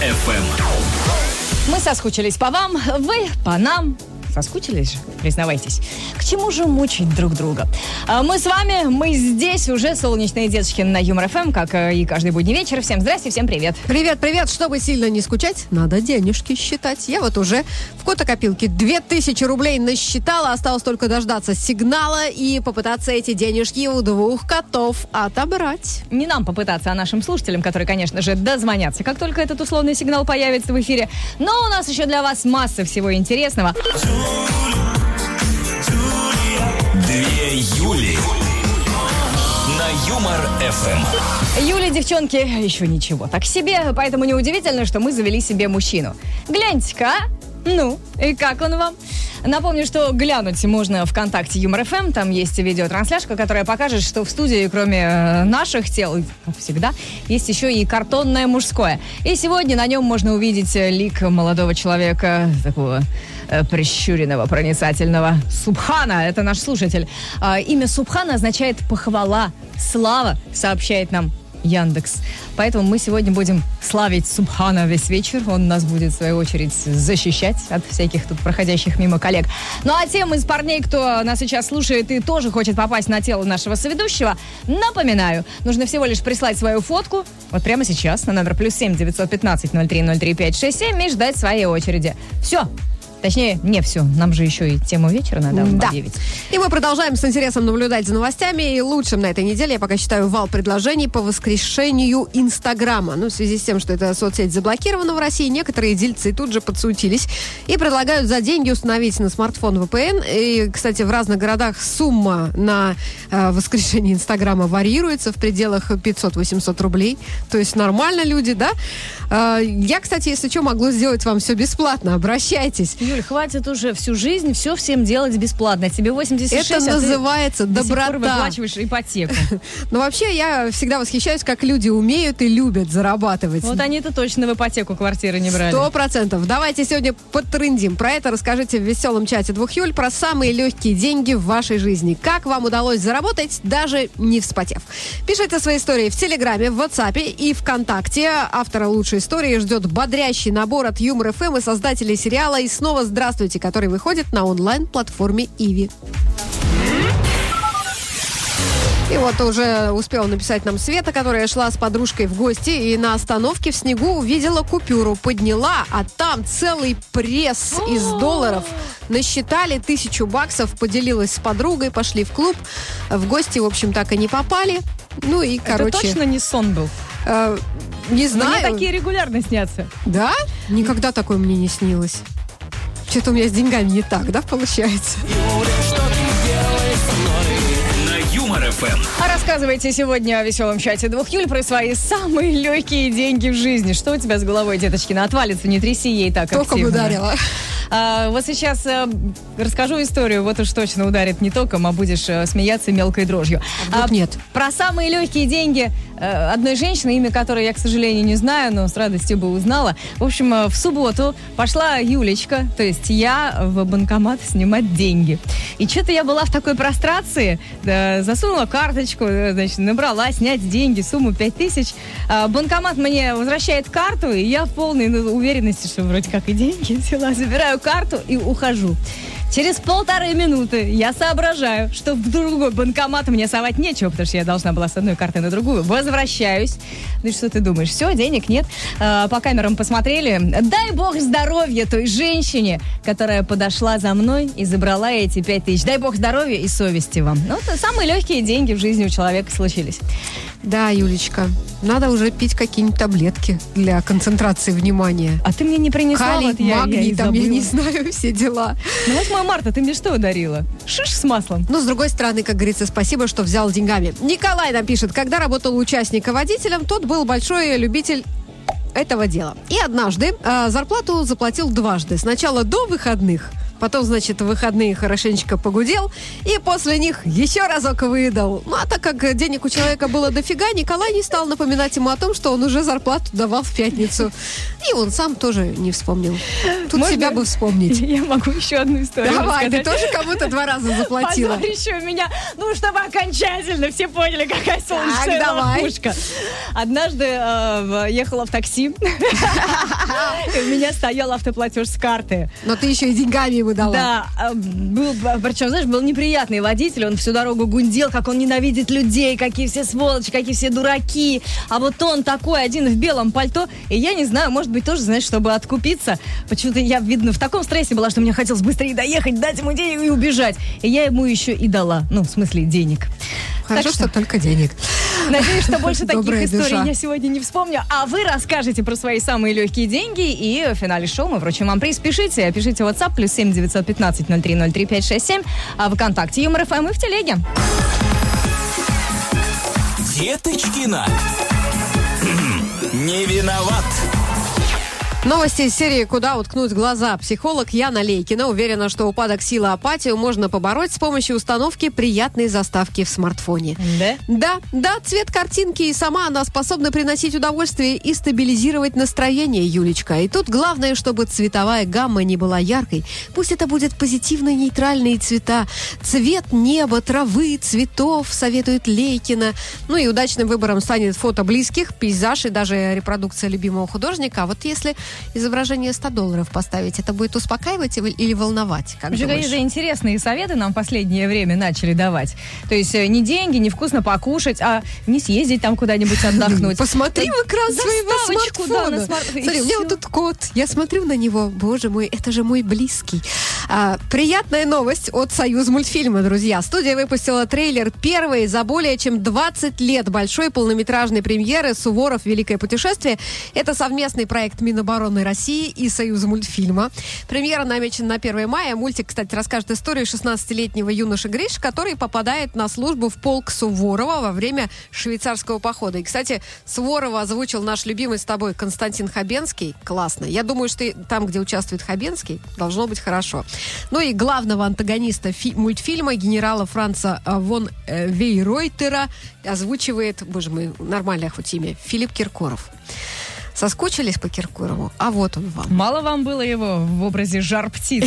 ФМ. Мы соскучились по вам, вы по нам. Соскучились признавайтесь. К чему же мучить друг друга? А Мы с вами, мы здесь уже, солнечные деточки на Юмор ФМ, как э, и каждый будний вечер. Всем здрасте, всем привет. Привет, привет. Чтобы сильно не скучать, надо денежки считать. Я вот уже в котокопилке 2000 рублей насчитала. Осталось только дождаться сигнала и попытаться эти денежки у двух котов отобрать. Не нам попытаться, а нашим слушателям, которые, конечно же, дозвонятся, как только этот условный сигнал появится в эфире. Но у нас еще для вас масса всего интересного. Две Юли. На Юмор ФМ. Юля, девчонки, еще ничего так себе, поэтому неудивительно, что мы завели себе мужчину. Гляньте-ка? Ну, и как он вам? Напомню, что глянуть можно ВКонтакте Юмор ФМ. Там есть видеотрансляшка, которая покажет, что в студии, кроме э, наших тел, как всегда, есть еще и картонное мужское. И сегодня на нем можно увидеть лик молодого человека, такого э, прищуренного, проницательного. Субхана, это наш слушатель. А, имя Субхана означает похвала, слава, сообщает нам Яндекс. Поэтому мы сегодня будем славить Субхана весь вечер. Он нас будет, в свою очередь, защищать от всяких тут проходящих мимо коллег. Ну а тем из парней, кто нас сейчас слушает и тоже хочет попасть на тело нашего соведущего, напоминаю, нужно всего лишь прислать свою фотку вот прямо сейчас на номер плюс семь девятьсот пятнадцать ноль три ноль три пять шесть семь и ждать своей очереди. Все. Точнее, не все. Нам же еще и тему вечера надо Да. объявить. И мы продолжаем с интересом наблюдать за новостями. И лучшим на этой неделе я пока считаю вал предложений по воскрешению Инстаграма. Ну, в связи с тем, что эта соцсеть заблокирована в России, некоторые дельцы тут же подсуетились и предлагают за деньги установить на смартфон VPN. И, кстати, в разных городах сумма на э, воскрешение Инстаграма варьируется в пределах 500-800 рублей. То есть нормально люди, да? Э, я, кстати, если что, могу сделать вам все бесплатно. Обращайтесь. Юль, хватит уже всю жизнь все всем делать бесплатно. Тебе 86, Это а ты называется до пор доброта. выплачиваешь ипотеку. Но вообще я всегда восхищаюсь, как люди умеют и любят зарабатывать. Вот они-то точно в ипотеку квартиры не брали. Сто процентов. Давайте сегодня потрындим. Про это расскажите в веселом чате двух Юль, про самые легкие деньги в вашей жизни. Как вам удалось заработать, даже не вспотев. Пишите свои истории в Телеграме, в WhatsApp и ВКонтакте. Автора лучшей истории ждет бодрящий набор от Юмор ФМ и создателей сериала «И снова здравствуйте», который выходит на онлайн-платформе Иви. И вот уже успела написать нам Света, которая шла с подружкой в гости и на остановке в снегу увидела купюру, подняла, а там целый пресс из долларов. Насчитали тысячу баксов, поделилась с подругой, пошли в клуб. В гости, в общем, так и не попали. Ну и, короче... Это точно не сон был? э, не знаю. Мне такие регулярно снятся. Да? Никогда такое мне не снилось. Что-то у меня с деньгами не так, да, получается? ФМ. А рассказывайте сегодня о веселом чате двух Юль про свои самые легкие деньги в жизни. Что у тебя с головой, деточкина? Отвалится, не тряси ей так Током активно. ударила. А, вот сейчас э, расскажу историю, вот уж точно ударит не током, а будешь э, смеяться мелкой дрожью. А вдруг нет? Про самые легкие деньги э, одной женщины, имя которой я, к сожалению, не знаю, но с радостью бы узнала. В общем, в субботу пошла Юлечка, то есть я, в банкомат снимать деньги. И что-то я была в такой прострации, да, засунула карточку, э, значит, набрала снять деньги, сумму 5000. А, банкомат мне возвращает карту, и я в полной уверенности, что вроде как и деньги взяла, забираю карту и ухожу. Через полторы минуты я соображаю, что в другой банкомат мне совать нечего, потому что я должна была с одной карты на другую. Возвращаюсь. Ну что ты думаешь? Все, денег нет. А, по камерам посмотрели. Дай бог здоровья той женщине, которая подошла за мной и забрала эти пять тысяч. Дай бог здоровья и совести вам. Ну, это самые легкие деньги в жизни у человека случились. Да, Юлечка, надо уже пить какие-нибудь таблетки для концентрации внимания. А ты мне не принесла, Калий, вот я, магний, я и там, я не знаю, все дела. На 8 марта ты мне что ударила? Шиш с маслом. Но, с другой стороны, как говорится, спасибо, что взял деньгами. Николай нам пишет, когда работал участника водителем, тот был большой любитель этого дела. И однажды э, зарплату заплатил дважды. Сначала до выходных, потом, значит, в выходные хорошенечко погудел, и после них еще разок выдал. Ну, а так как денег у человека было дофига, Николай не стал напоминать ему о том, что он уже зарплату давал в пятницу. И он сам тоже не вспомнил. Тут Можно? себя бы вспомнить. Я могу еще одну историю Давай, ты рассказать. тоже кому-то два раза заплатила. У меня, ну, чтобы окончательно все поняли, какая солнечная Так, давай. ловушка. Однажды э, ехала в такси, у меня стоял автоплатеж с карты. Но ты еще и деньгами ему дала. Да, э, был, причем, знаешь, был неприятный водитель, он всю дорогу гундел, как он ненавидит людей, какие все сволочи, какие все дураки. А вот он такой, один в белом пальто, и я не знаю, может быть, тоже, знаешь, чтобы откупиться, почему-то я, видно, в таком стрессе была, что мне хотелось быстрее доехать, дать ему денег и убежать. И я ему еще и дала, ну, в смысле, денег. Хорошо, Так что только денег. Надеюсь, что больше таких Добрая историй душа. я сегодня не вспомню. А вы расскажете про свои самые легкие деньги. И в финале шоу мы вручим вам приз. Пишите. Пишите в WhatsApp плюс 7 915 03 03 567. А ВКонтакте Юмор ФМ и в телеге. Деточкина. Не виноват. Новости из серии «Куда уткнуть глаза». Психолог Яна Лейкина уверена, что упадок силы апатию можно побороть с помощью установки приятной заставки в смартфоне. Да? Да, да, цвет картинки и сама она способна приносить удовольствие и стабилизировать настроение, Юлечка. И тут главное, чтобы цветовая гамма не была яркой. Пусть это будет позитивно-нейтральные цвета. Цвет неба, травы, цветов, советует Лейкина. Ну и удачным выбором станет фото близких, пейзаж и даже репродукция любимого художника. А вот если изображение 100 долларов поставить, это будет успокаивать или- или волновать? Как Вообще, же интересные советы нам в последнее время начали давать. То есть э, не деньги, не вкусно покушать, а не съездить там куда-нибудь отдохнуть. Посмотри в экран своего да, смартфона. на смарт- Смотри, у меня вот тут кот. Я смотрю на него. Боже мой, это же мой близкий. А, приятная новость от Союз мультфильма, друзья. Студия выпустила трейлер первой за более чем 20 лет большой полнометражной премьеры «Суворов. Великое путешествие». Это совместный проект Минобороны России и Союза мультфильма. Премьера намечена на 1 мая. Мультик, кстати, расскажет историю 16-летнего юноши Гриш, который попадает на службу в полк Суворова во время швейцарского похода. И, кстати, Суворова озвучил наш любимый с тобой Константин Хабенский. Классно. Я думаю, что там, где участвует Хабенский, должно быть хорошо. Ну и главного антагониста фи- мультфильма, генерала Франца э, вон э, Вейройтера, озвучивает, боже мой, нормальное хоть имя, Филипп Киркоров. Соскучились по Киркорову? А вот он вам. Мало вам было его в образе жар птицы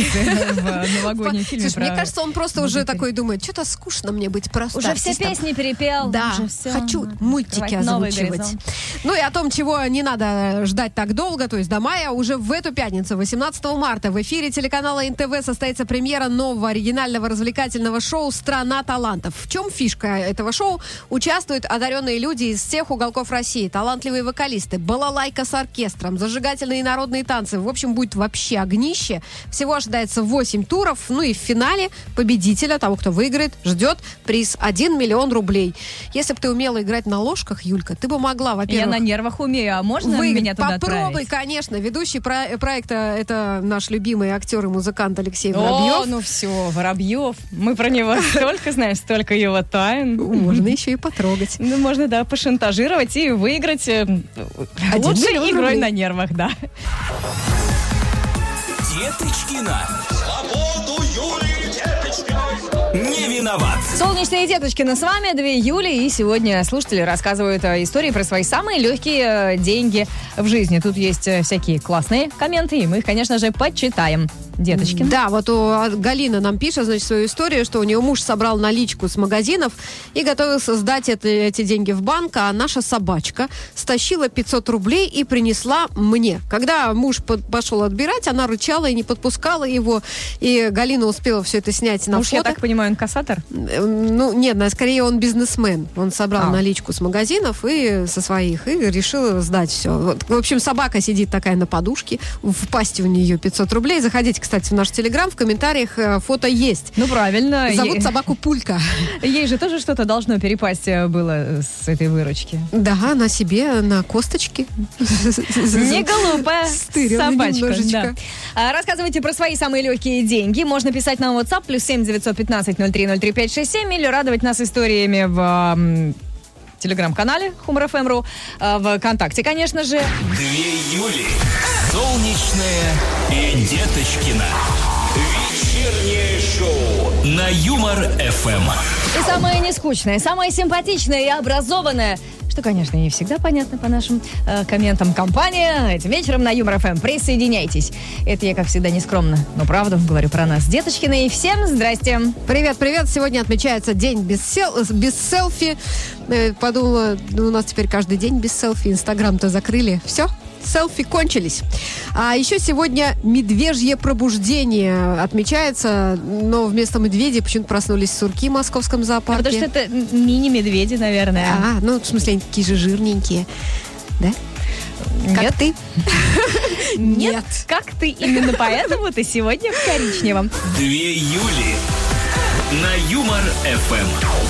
в новогоднем фильме Слушай, мне кажется, он просто уже такой думает, что-то скучно мне быть просто Уже все артистом». песни перепел. Да, хочу мультики озвучивать. Ну и о том, чего не надо ждать так долго, то есть до мая, уже в эту пятницу, 18 марта, в эфире телеканала НТВ состоится премьера нового оригинального развлекательного шоу «Страна талантов». В чем фишка этого шоу? Участвуют одаренные люди из всех уголков России, талантливые вокалисты, балалайка с оркестром, зажигательные народные танцы. В общем, будет вообще огнище. Всего ожидается 8 туров. Ну и в финале победителя, того, кто выиграет, ждет приз 1 миллион рублей. Если бы ты умела играть на ложках, Юлька, ты бы могла, Я во-первых, на нервах умею, а можно выиграть. меня туда Попробуй, отправить? конечно. Ведущий про- проекта это наш любимый актер и музыкант Алексей О, Воробьев. ну все, Воробьев. Мы про него столько знаем, столько его тайн. Можно еще и потрогать. Ну, можно, да, пошантажировать и выиграть э, Один миллион игрой рублей. на нервах, да. Деточкина. Свободу Юлии Деточкиной. Не виноват. Солнечные деточкины с вами, 2 Юли, и сегодня слушатели рассказывают э, истории про свои самые легкие э, деньги в жизни. Тут есть э, всякие классные комменты, и мы их, конечно же, почитаем. Деточкин. Да, вот у а, Галина нам пишет, значит, свою историю, что у нее муж собрал наличку с магазинов и готовился сдать это- эти деньги в банк, а наша собачка стащила 500 рублей и принесла мне. Когда муж под- пошел отбирать, она рычала и не подпускала его, и Галина успела все это снять на Муж, я фото. так понимаю, инкассатор? Ну, нет, скорее он бизнесмен. Он собрал А. наличку с магазинов и со своих, и решил сдать все. в общем, собака сидит такая на подушке, в пасти у нее 500 рублей. Заходите, кстати, в наш телеграм, в комментариях э, фото есть. Ну, правильно. Зовут Е- собаку Пулька. Ей же тоже что-то должно перепасть э, было с этой выручки. Да, на себе, на косточке. Не глупая собачка. да. А, Рассказывайте про свои самые легкие деньги. Можно писать нам в WhatsApp плюс 7 915 03 03 567 или радовать нас историями в телеграм-канале Humor FM.ru, а, в ВКонтакте, конечно же. Две Юли. Солнечная и Деточкина. Вечернее шоу на Юмор-ФМ. И самое нескучное, самое симпатичное и образованное, что, конечно, не всегда понятно по нашим э, комментам. Компания этим вечером на Юмор ФМ. Присоединяйтесь. Это я, как всегда, нескромно, но правду говорю про нас, Деточкина. И всем здрасте. Привет, привет. Сегодня отмечается день без, сел... без селфи. Э, Подумала, ну, у нас теперь каждый день без селфи. Инстаграм-то закрыли. Все, селфи кончились. А еще сегодня медвежье пробуждение отмечается, но вместо медведей почему-то проснулись сурки в московском зоопарке. Потому что это мини-медведи, наверное. А, ну, в смысле, они такие же жирненькие. Да? Как Нет. ты? Нет. Как ты? Именно поэтому ты сегодня в коричневом. Две Юли на Юмор-ФМ.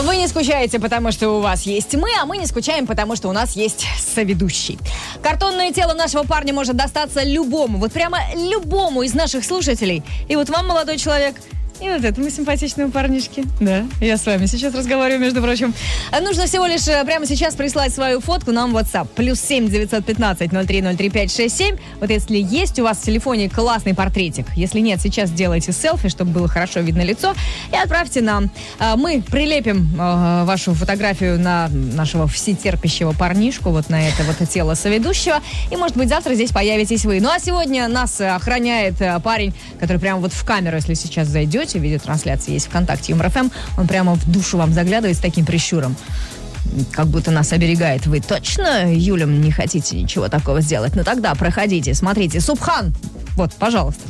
Вы не скучаете, потому что у вас есть мы, а мы не скучаем, потому что у нас есть соведущий. Картонное тело нашего парня может достаться любому, вот прямо любому из наших слушателей. И вот вам, молодой человек, и вот этому симпатичному парнишке. Да, я с вами сейчас разговариваю, между прочим. А Нужно всего лишь э, прямо сейчас прислать свою фотку нам в WhatsApp. Плюс 7 915 0303 567. Вот если есть у вас в телефоне классный портретик, если нет, сейчас сделайте селфи, чтобы было хорошо видно лицо, и отправьте нам. А, Мы прилепим э, вашу фотографию на нашего всетерпящего парнишку, вот на это вот тело соведущего, и, может быть, завтра здесь появитесь вы. Ну, а сегодня нас охраняет э, парень, который прямо вот в камеру, если сейчас зайдете, видеотрансляция есть ВКонтакте ЮморФМ, он прямо в душу вам заглядывает с таким прищуром. Как будто нас оберегает. Вы точно, Юлям, не хотите ничего такого сделать? Ну тогда проходите, смотрите. Субхан, вот, пожалуйста.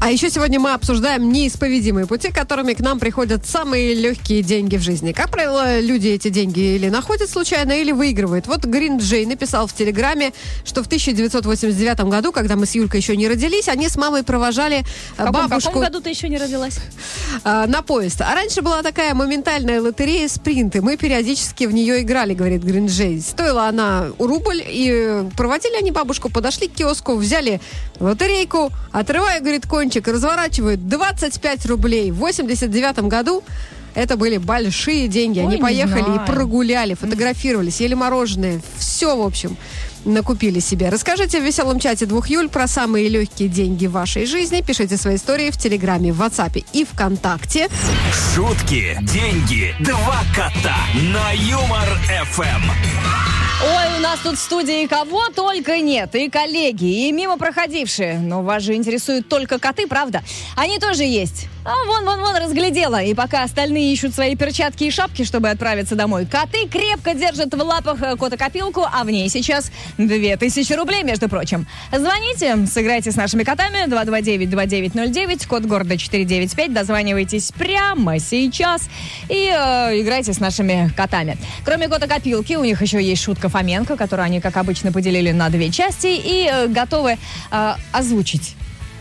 А еще сегодня мы обсуждаем неисповедимые пути, которыми к нам приходят самые легкие деньги в жизни. Как правило, люди эти деньги или находят случайно, или выигрывают. Вот Грин Джей написал в Телеграме, что в 1989 году, когда мы с Юлькой еще не родились, они с мамой провожали э, В каком, бабушку каком году ты еще не родилась? э, на поезд. А раньше была такая моментальная лотерея спринты. Мы периодически в нее играли, говорит Грин Джей. Стоила она рубль, и проводили они бабушку, подошли к киоску, взяли лотерейку, отрывая, говорит, кончик, разворачивают 25 рублей. В 89 году это были большие деньги. Ой, Они поехали знаю. и прогуляли, фотографировались, ели мороженое. Все, в общем, накупили себе. Расскажите в веселом чате двух Юль про самые легкие деньги в вашей жизни. Пишите свои истории в Телеграме, в WhatsApp и ВКонтакте. Шутки, деньги, два кота на Юмор-ФМ. Ой, у нас тут в студии кого только нет. И коллеги, и мимо проходившие. Но вас же интересуют только коты, правда? Они тоже есть. А вон, вон, вон, разглядела. И пока остальные ищут свои перчатки и шапки, чтобы отправиться домой, коты крепко держат в лапах э, кота-копилку, а в ней сейчас 2000 рублей, между прочим. Звоните, сыграйте с нашими котами 229-2909, код города 495, дозванивайтесь прямо сейчас и э, играйте с нашими котами. Кроме кота-копилки, у них еще есть шутка Фоменко, которую они, как обычно, поделили на две части и э, готовы э, озвучить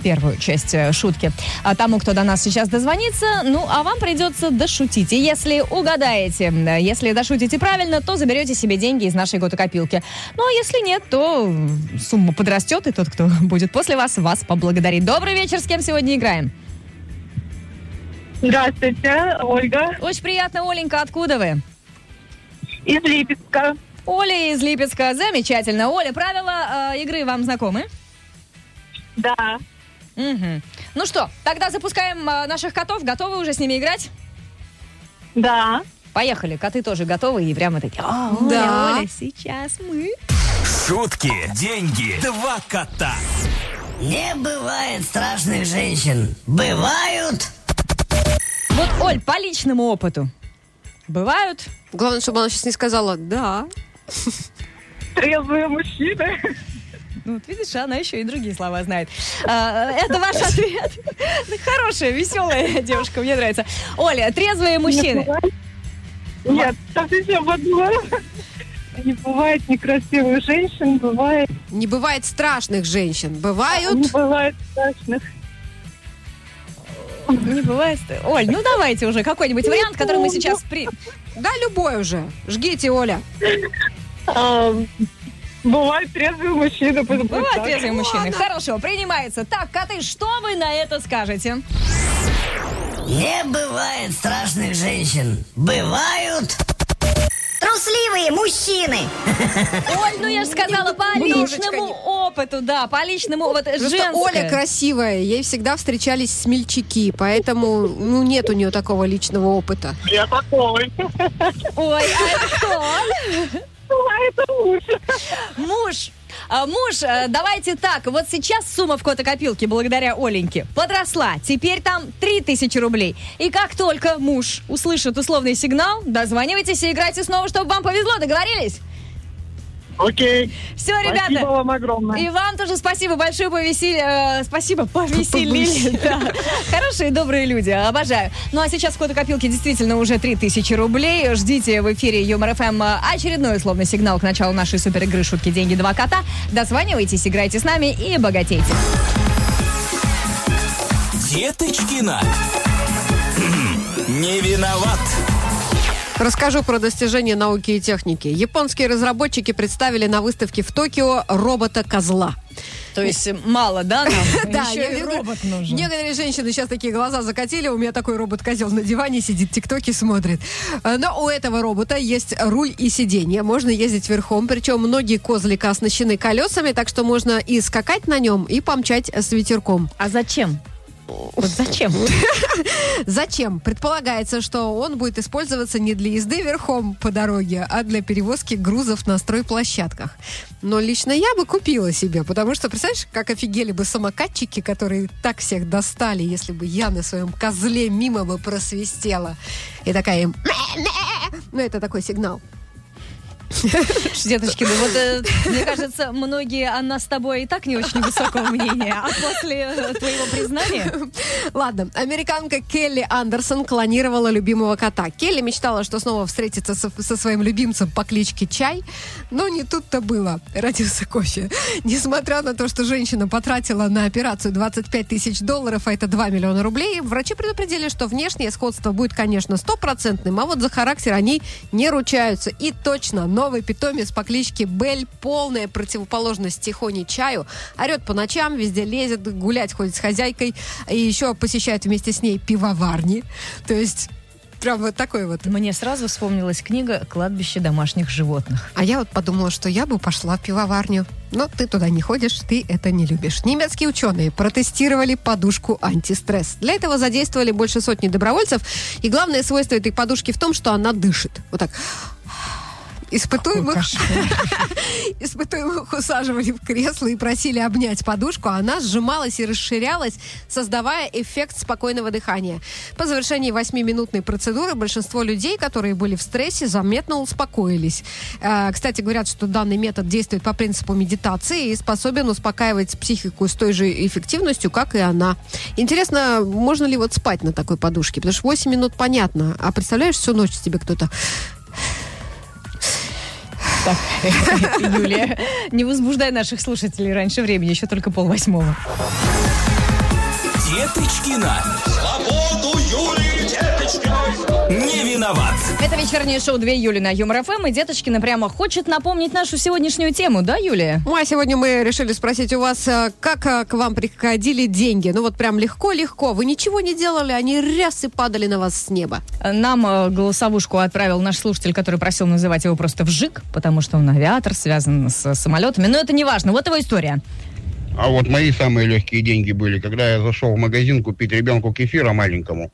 первую часть э, шутки а тому, кто до нас сейчас дозвонится. Ну, а вам придется дошутить. И если угадаете, если дошутите правильно, то заберете себе деньги из нашей готокопилки. Ну, а если нет, то сумма подрастет, и тот, кто будет после вас, вас поблагодарит. Добрый вечер, с кем сегодня играем? Здравствуйте, Ольга Очень приятно, Оленька, откуда вы? из Липецка. Оля из Липецка. Замечательно. Оля, правила э, игры вам знакомы? Да, Мгм. Ну что, тогда запускаем э, наших котов. Готовы уже с ними играть? да. Поехали, коты тоже готовы и прямо такие. «А, Оля, Да. Оля, сейчас мы. Шутки, деньги, два кота. Не бывает страшных женщин. Бывают. Вот, Оль, по личному опыту. Бывают? Главное, чтобы она сейчас не сказала «да». Трезвые мужчины. Ну, вот видишь, она еще и другие слова знает. А, это ваш ответ. Хорошая, веселая девушка, мне нравится. Оля, трезвые мужчины. Нет, совсем в одно. Не бывает некрасивых женщин, бывает, Не бывает страшных женщин. Бывают... не бывает страшных. Не бывает. Оль, ну давайте уже какой-нибудь вариант, который мы сейчас при... Да, любой уже. Жгите, Оля. А, бывают трезвые мужчины. Бывают трезвые мужчины. Хорошо, принимается. Так, коты, что вы на это скажете? Не бывает страшных женщин. Бывают. Трусы. счастливые мужчины. Оль, ну я же сказала по личному опыту, да, по личному опыту. Просто Женское. Оля красивая, ей всегда встречались смельчаки, поэтому ну, нет у нее такого личного опыта. Я такой. Ой, а это кто? А это муж. Муж. А, Муж, э, давайте так, вот сейчас сумма в кота-копилке благодаря Оленьке подросла. Теперь там 3000 рублей. И как только муж услышит условный сигнал, дозванивайтесь и играйте снова, чтобы вам повезло. Договорились? Окей. Все, Спасибо ребята. вам огромное. И вам тоже спасибо большое повесили. э, спасибо, повеселили. Да. Хорошие, добрые люди, обожаю. Ну а сейчас в копилке действительно уже 3000 рублей. Ждите в эфире Юмор ФМ очередной условный сигнал к началу нашей супер игры «Шутки, деньги, два кота». Дозванивайтесь, играйте с нами и богатейте. Деточкина. Хм, Не виноват. Расскажу про достижения науки и техники. Японские разработчики представили на выставке в Токио робота-козла. То есть мало, да, нам? Да, Еще я и вижу, робот нужен. Некоторые женщины сейчас такие глаза закатили. У меня такой робот-козел на диване сидит, тиктоки смотрит. Э, Но у этого робота есть руль и сиденье. Можно ездить верхом. Причем многие козлика оснащены колесами, так что можно и скакать на нем, и помчать с ветерком. А зачем? Вот зачем? Зачем? Предполагается, что он будет использоваться не для езды верхом по дороге, а для перевозки грузов на стройплощадках. Но лично я бы купила себе, потому что, представляешь, как офигели бы самокатчики, которые так всех достали, если бы я на своем козле мимо бы просвистела. И такая им... Ну, это такой сигнал. Деточки, ну вот, э, мне кажется, многие о нас с тобой и так не очень высокого мнения. А после э, твоего признания... Ладно, американка Келли Андерсон клонировала любимого кота. Келли мечтала, что снова встретится со, со своим любимцем по кличке Чай, но не тут-то было. Родился кофе. Несмотря на то, что женщина потратила на операцию 25 тысяч долларов, а это 2 миллиона рублей, врачи предупредили, что внешнее сходство будет, конечно, стопроцентным, а вот за характер они не ручаются. И точно, новый питомец по кличке Бель, полная противоположность Тихони Чаю, орет по ночам, везде лезет, гулять ходит с хозяйкой, и еще посещает вместе с ней пивоварни. То есть прям вот такой вот. Мне сразу вспомнилась книга «Кладбище домашних животных». А я вот подумала, что я бы пошла в пивоварню. Но ты туда не ходишь, ты это не любишь. Немецкие ученые протестировали подушку антистресс. Для этого задействовали больше сотни добровольцев. И главное свойство этой подушки в том, что она дышит. Вот так. Испытуемых, испытуемых усаживали в кресло и просили обнять подушку, а она сжималась и расширялась, создавая эффект спокойного дыхания. По завершении восьмиминутной процедуры большинство людей, которые были в стрессе, заметно успокоились. Э, Кстати, говорят, что данный метод действует по принципу медитации и способен успокаивать психику с той же эффективностью, как и она. Интересно, можно ли вот спать на такой подушке? Потому что 8 минут понятно, а представляешь, всю ночь тебе кто-то Так, Юлия, не возбуждай наших слушателей раньше времени, еще только полвосьмого. Деточкина. Свободу Юлии. Не виноват. Это вечернее шоу 2 Юли на Юмор ФМ, и Деточкина прямо хочет напомнить нашу сегодняшнюю тему, да, Юлия? Ну, а сегодня мы решили спросить у вас, э, как э, к вам приходили деньги? Ну, вот прям легко-легко. Вы ничего не делали, они ряс и падали на вас с неба. Нам э, голосовушку отправил наш слушатель, который просил называть его просто Вжик, потому что он авиатор, связан с самолетами. Но это не важно. Вот его история. А вот мои самые легкие деньги были, когда я зашел в магазин купить ребенку кефира маленькому.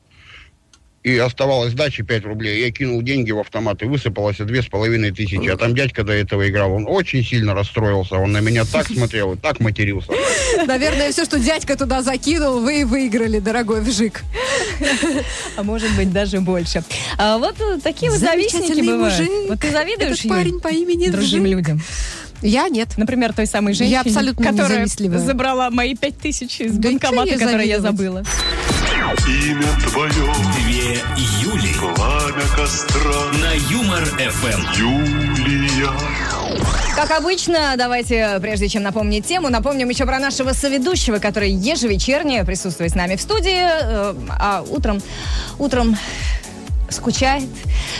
И оставалось сдачи 5 рублей. Я кинул деньги в автомат и высыпалось две с половиной тысячи. А там дядька до этого играл. Он очень сильно расстроился. Он на меня так смотрел и так матерился. Наверное, все, что дядька туда закинул, вы и выиграли, дорогой Вжик. А может быть, даже больше. А вот такие вот завистники бывают. мужик. Вот ты завидуешь, Этот парень по имени другим Вжик. людям? Я нет. Например, той самой женщине, Я абсолютно которая забрала мои пять тысяч из Да банкомата, который я забыла. Имя твое, Две Юли. пламя костра, На Юмор ФМ. Юлия. Как обычно, давайте, прежде чем напомнить тему, напомним еще про нашего соведущего, который ежевечерне присутствует с нами в студии, э, а утром, утром скучает.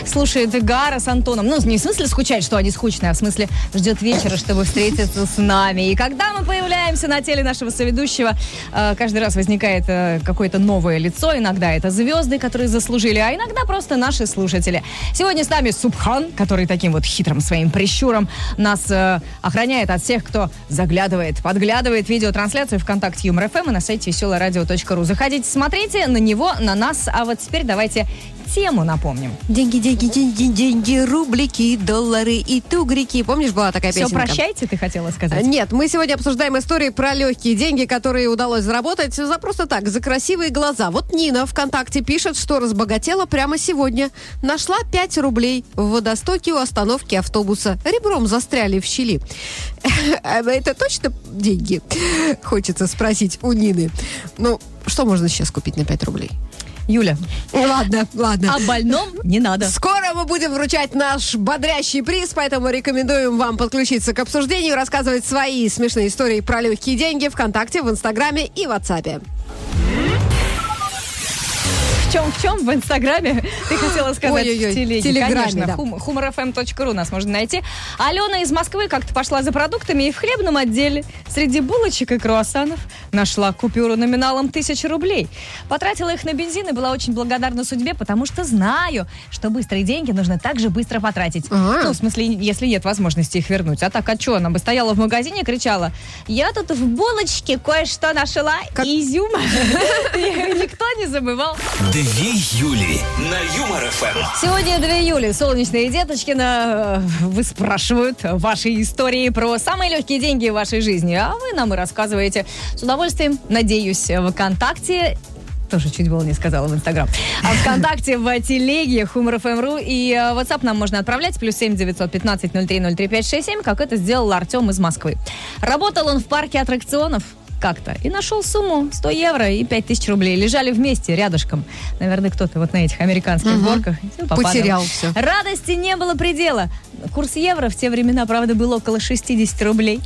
слушает Гара с Антоном. Ну, не в смысле скучать, что они скучные, а в смысле ждет вечера, чтобы встретиться с нами. И когда мы появляемся на теле нашего соведущего, э, каждый раз возникает э, какое-то новое лицо. Иногда это звезды, которые заслужили, а иногда просто наши слушатели. Сегодня с нами Субхан, который таким вот хитрым своим прищуром нас э, охраняет от всех, кто заглядывает, подглядывает видеотрансляцию ВКонтакте Юмор ФМ и на сайте веселорадио.ру. Заходите, смотрите на него, на нас. А вот теперь давайте тему напомним. Деньги, деньги, деньги, деньги, рублики, доллары и тугрики. Помнишь, была такая Все, песенка? прощайте, ты хотела сказать. Нет, мы сегодня обсуждаем истории про легкие деньги, которые удалось заработать за просто так, за красивые глаза. Вот Нина ВКонтакте пишет, что разбогатела прямо сегодня. Нашла 5 рублей в водостоке у остановки автобуса. Ребром застряли в щели. Это точно деньги? Хочется спросить у Нины. Ну, что можно сейчас купить на 5 рублей? Юля, Ладно, ладно. о больном не надо. Скоро мы будем вручать наш бодрящий приз, поэтому рекомендуем вам подключиться к обсуждению, рассказывать свои смешные истории про легкие деньги ВКонтакте, в Инстаграме и WhatsApp. В чем, в чем? В Инстаграме? Ты хотела сказать Ой-ой-ой, в телеге. Телеграме, Конечно, да. хум- humorfm.ru нас можно найти. Алена из Москвы как-то пошла за продуктами и в хлебном отделе среди булочек и круассанов нашла купюру номиналом тысяча рублей. Потратила их на бензин и была очень благодарна судьбе, потому что знаю, что быстрые деньги нужно так же быстро потратить. А. Ну, в смысле, если нет возможности их вернуть. А так, а что, она бы стояла в магазине и кричала, я тут в булочке кое-что нашла, изюм. И Никто не забывал. Две Юли на Юмор ФМ. Сегодня 2 июля. Солнечные деточки на... э, вы спрашивают ваши истории про самые легкие деньги в вашей жизни. А вы нам и рассказываете. С удовольствием, надеюсь, в ВКонтакте тоже чуть было не сказала в Инстаграм. А ВКонтакте, в телеге, Humor FM.ru и э, WhatsApp нам можно отправлять. Плюс 7 915 03 03 567, как это сделал Артем из Москвы. Работал он в парке аттракционов как-то и нашел сумму 100 евро и 5000 рублей. Лежали вместе, рядышком. Наверное, кто-то вот на этих американских горках. и попадал. Потерял всё. Радости не было предела. Курс евро в те времена, правда, был около 60 рублей.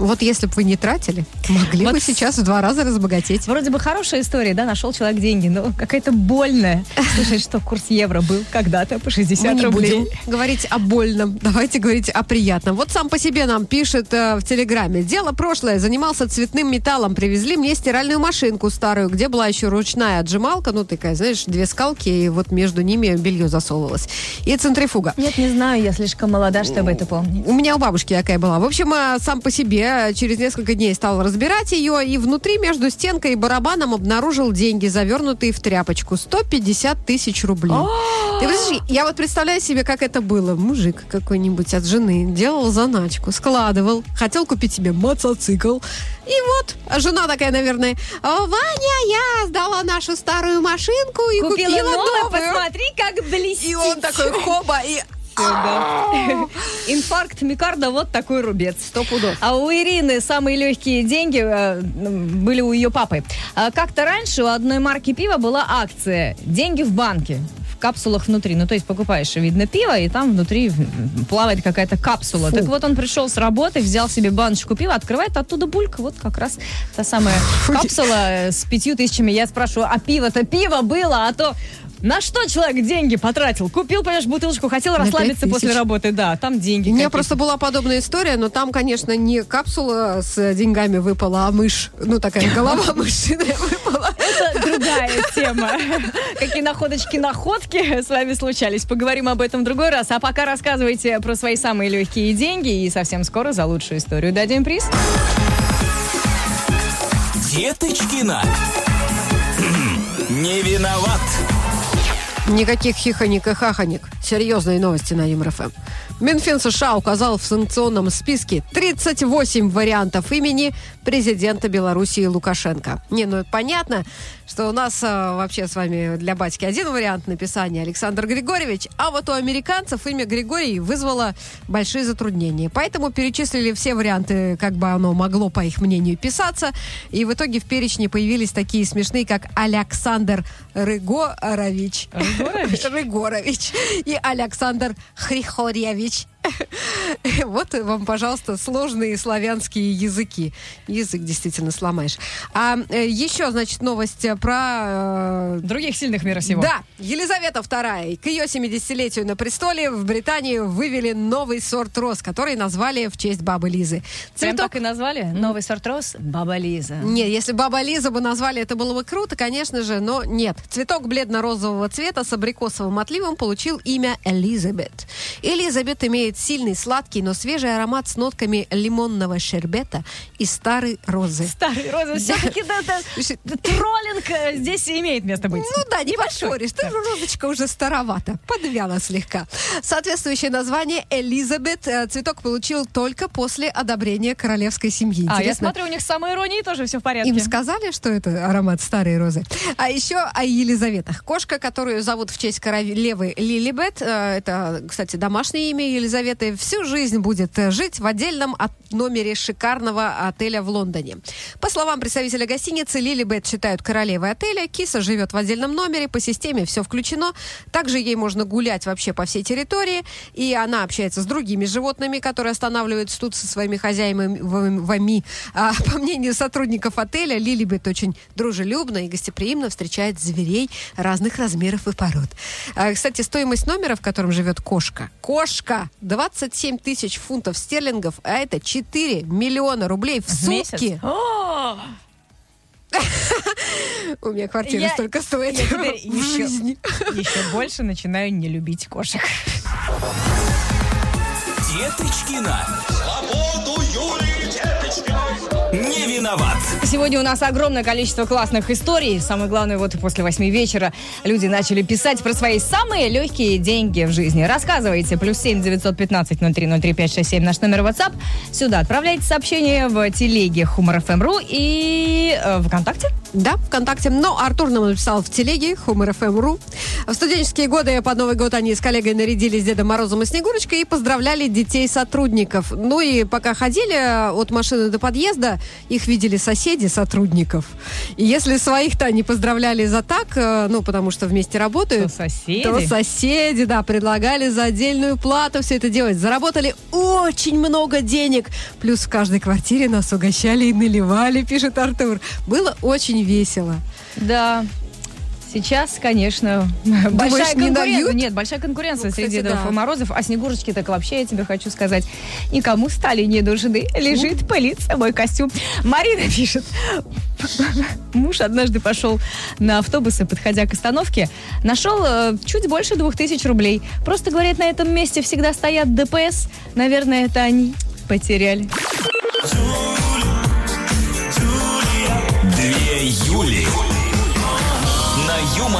Вот если бы вы не тратили, могли Вот бы сейчас в два раза разбогатеть. Вроде бы хорошая история, да, нашел человек деньги, но какая-то больная. Слушай, что курс евро был когда-то по 60 Мы рублей. будем говорить о больном, давайте говорить о приятном. Вот сам по себе нам пишет э, в Телеграме. Дело прошлое, занимался цветным металлом, привезли мне стиральную машинку старую, где была еще ручная отжималка, ну такая, знаешь, две скалки, и вот между ними белье засовывалось. И центрифуга. Нет, не знаю, я слишком молода, чтобы это помнить. У меня у бабушки такая была. В общем, э, сам по себе э, через несколько дней стал разбирать ее, и внутри между стенкой и барабаном обнаружил деньги, завернутые в тряпочку. 150 тысяч рублей. Ты представляешь, я вот представляю себе, как это было. Мужик какой-нибудь от жены делал заначку, складывал, хотел купить себе мотоцикл. И вот, жена такая, наверное, «О, Ваня, я сдала нашу старую машинку и купила, Купила новую». посмотри, как блестит. И он такой, хоба, и Да. Инфаркт микарда, вот такой рубец. Сто пудов. А у Ирины самые легкие деньги э, были у ее папы. А Как-то раньше у одной марки пива была акция «Деньги в банке». В капсулах внутри. Ну, то есть покупаешь, видно, пиво, и там внутри плавает какая-то капсула. Так вот он пришел с работы, взял себе баночку пива, открывает, оттуда булька. Вот как раз та самая капсула э, с пятью тысячами. Я спрашиваю, а пиво-то пиво было, а то... На что человек деньги потратил? Купил, понимаешь, бутылочку, хотел На расслабиться после работы. Да, там деньги. У меня просто была подобная история, но там, конечно, не капсула с деньгами выпала, а мышь. Ну, такая голова мышиная выпала. Это другая тема. Какие находочки-находки с вами случались. Поговорим об этом в другой раз. А пока рассказывайте про свои самые легкие деньги. И совсем скоро за лучшую историю дадим приз. Деточкина. Не виноват. Никаких хихоник и хахоник. Серьезные новости на ЮмРФМ. Минфин США указал в санкционном списке 38 вариантов имени президента Белоруссии Лукашенко. Не, ну понятно, что у нас а, вообще с вами для батьки один вариант написания Александр Григорьевич, а вот у американцев имя Григорий вызвало большие затруднения. Поэтому перечислили все варианты, как бы оно могло, по их мнению, писаться. И в итоге в перечне появились такие смешные, как Александр Рыгорович. Рыгорович? и Александр Хрихорьевич. Вот вам, пожалуйста, сложные славянские языки. Язык действительно сломаешь. А э, еще, значит, новость э, про... э, Других сильных мира сего. Да, Елизавета II. К ее 70-летию на престоле в Британии вывели новый сорт роз, который назвали в честь бабы Лизы. Прям Цветок так и назвали? Новый сорт роз? Баба Лиза. нет, если баба Лиза бы назвали, это было бы круто, конечно же, но нет. Цветок бледно-розового цвета с абрикосовым отливом получил имя Элизабет. Элизабет имеет сильный, сладкий, но свежий аромат с нотками лимонного шербета и старой розы. Старый роза, все-таки троллинг э, здесь имеет место быть. Ну да, не поспоришь. Ты розочка уже старовата. Подвяла слегка. Соответствующее название Элизабет э, цветок получил только после одобрения королевской семьи. А, я Интересно, смотрю, у них с самой иронией тоже все в порядке. Им сказали, что это аромат старой розы. А еще о Елизаветах. Кошка, которую зовут в честь королевы Лилибет, э, это, кстати, домашнее имя Елизаветы, всю жизнь будет э, жить в отдельном от- номере шикарного отеля в Лондоне. По словам представителя гостиницы, Лилибет считают королевой отеля. Киса живет в отдельном номере, по системе все включено. Также ей можно гулять вообще по всей территории. И она общается с другими животными, которые останавливаются тут со своими хозяевами. А, по мнению сотрудников отеля, Лилибет очень дружелюбно и гостеприимно встречает зверей разных размеров и пород. А, кстати, стоимость номера, в котором живет кошка, кошка 27 тысяч фунтов стерлингов, а это 4 миллиона рублей в В сутки. У меня квартира столько стоит в еще- жизни. еще больше начинаю не любить кошек. Деточкина. Свободу Юлии Деточкиной. Не виноват. Сегодня у нас огромное количество классных историй. Самое главное, вот после восьми вечера люди начали писать про свои самые легкие деньги в жизни. Рассказывайте. Плюс семь девятьсот пятнадцать ноль три ноль три пять шесть семь наш номер WhatsApp. Сюда отправляйте сообщение в телеге FM.ru и э, ВКонтакте. Да, ВКонтакте. Но Артур нам написал в телеге FM.ru. В студенческие годы под Новый год они с коллегой нарядились Дедом Морозом и Снегурочкой и поздравляли детей сотрудников. Ну и пока ходили от машины до подъезда, их видели соседи сотрудников. И если своих-то они поздравляли за так, э, ну, потому что вместе работают, То соседи. то соседи, да, предлагали за отдельную плату все это делать. Заработали очень много денег. Плюс в каждой квартире нас угощали и наливали, пишет Артур. Было очень весело. Да. Сейчас, конечно, большая не конкуренция. Нет, большая конкуренция Ну, кстати, среди да. Дедов и Морозов. А Снегурочки так вообще, я тебе хочу сказать, никому стали не нужны. Лежит, пылится мой костюм. Марина пишет. Муж однажды пошел на автобус и, подходя к остановке, нашел э, чуть больше двух тысяч рублей. Просто, говорит, на этом месте всегда стоят ДПС. Наверное, это они потеряли.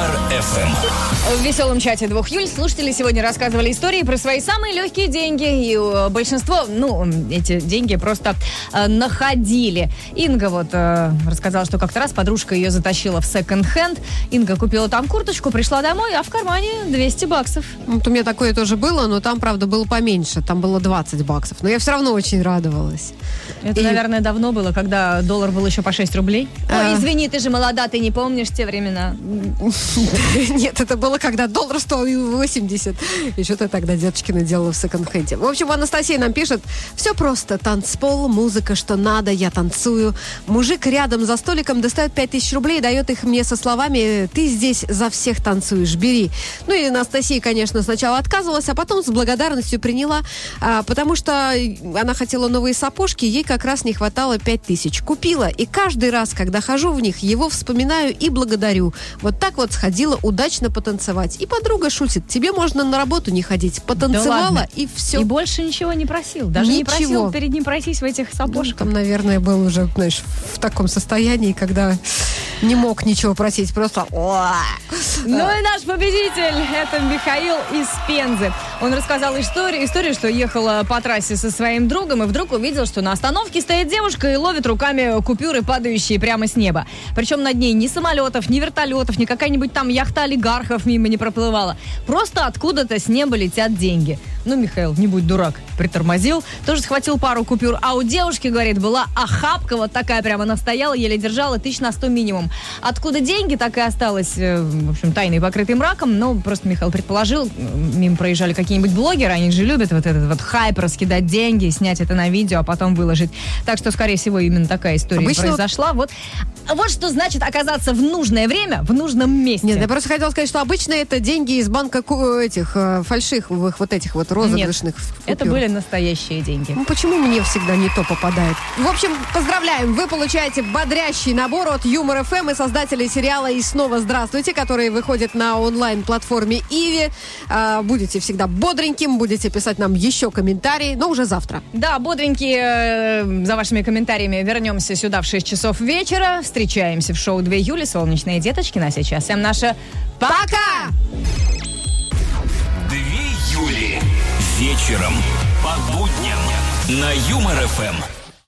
Юмор ФМ. В веселом чате двух Юль слушатели сегодня рассказывали истории про свои самые легкие деньги. И э, большинство, ну, эти деньги просто э, находили. Инга вот э, рассказала, что как-то раз подружка ее затащила в секонд-хенд. Инга купила там курточку, пришла домой, а в кармане 200 баксов. Вот у меня такое тоже было, но там, правда, было поменьше. Там было 20 баксов. Но я все равно очень радовалась. Это, И- наверное, давно было, когда доллар был еще по 6 рублей. А. Ой, извини, ты же молода, ты не помнишь те времена. Нет, это было, когда доллар стоил 80. И что-то тогда дедушкина делала в секонд-хенде. В общем, Анастасия нам пишет, все просто. Танцпол, музыка, что надо, я танцую. Мужик рядом за столиком достает 5000 рублей и дает их мне со словами, ты здесь за всех танцуешь, бери. Ну и Анастасия, конечно, сначала отказывалась, а потом с благодарностью приняла, а, потому что она хотела новые сапожки, ей как раз не хватало 5000. Купила, и каждый раз, когда хожу в них, его вспоминаю и благодарю. Вот так вот сходила удачно потанцевать. И подруга шутит, тебе можно на работу не ходить. Потанцевала, ладно. и все. И больше ничего не просил. Даже не Ничего. просил перед ним пройтись в этих Ну, сапожках. там, наверное, был уже, знаешь, в таком состоянии, когда не мог ничего просить, просто... Ну и наш победитель, это Михаил из Пензы. Он рассказал историю, историю, что ехала по трассе со своим другом и вдруг увидел, что на остановке стоит девушка и ловит руками купюры, падающие прямо с неба. Причем над ней ни самолетов, ни вертолетов, ни какая-нибудь там яхта олигархов мимо не проплывала. Просто откуда-то с неба летят деньги. Ну, Михаил, не будь дурак, притормозил, тоже схватил пару купюр. А у девушки, говорит, была охапка вот такая прямо, она стояла, еле держала, тысяч на сто минимум. Откуда деньги, так и осталось, э, в общем, тайной покрытой мраком. Но просто Михаил предположил, мимо проезжали какие-нибудь блогеры, они же любят вот этот вот хайп, раскидать деньги, снять это на видео, а потом выложить. Так что, скорее всего, именно такая история Обычно произошла. Вот. Вот что значит оказаться в нужное время в нужном месте. Нет, я просто хотела сказать, что обычно это деньги из банка этих э, фальшивых вот этих вот розыгрышных Это купюр. были настоящие деньги. Ну почему мне всегда не то попадает? В общем, поздравляем! Вы получаете бодрящий набор от Юмор ФМ и создателей сериала «И снова здравствуйте», который выходит на онлайн-платформе Иви. А, Будете всегда бодреньким, будете писать нам еще комментарии, но уже завтра. Да, бодренькие, э, за вашими комментариями вернемся сюда в 6 часов вечера. Встречаемся в шоу 2 июля «Солнечные деточки». На сейчас всем наше пока! Две Юли. Вечером по будням на Юмор ФМ.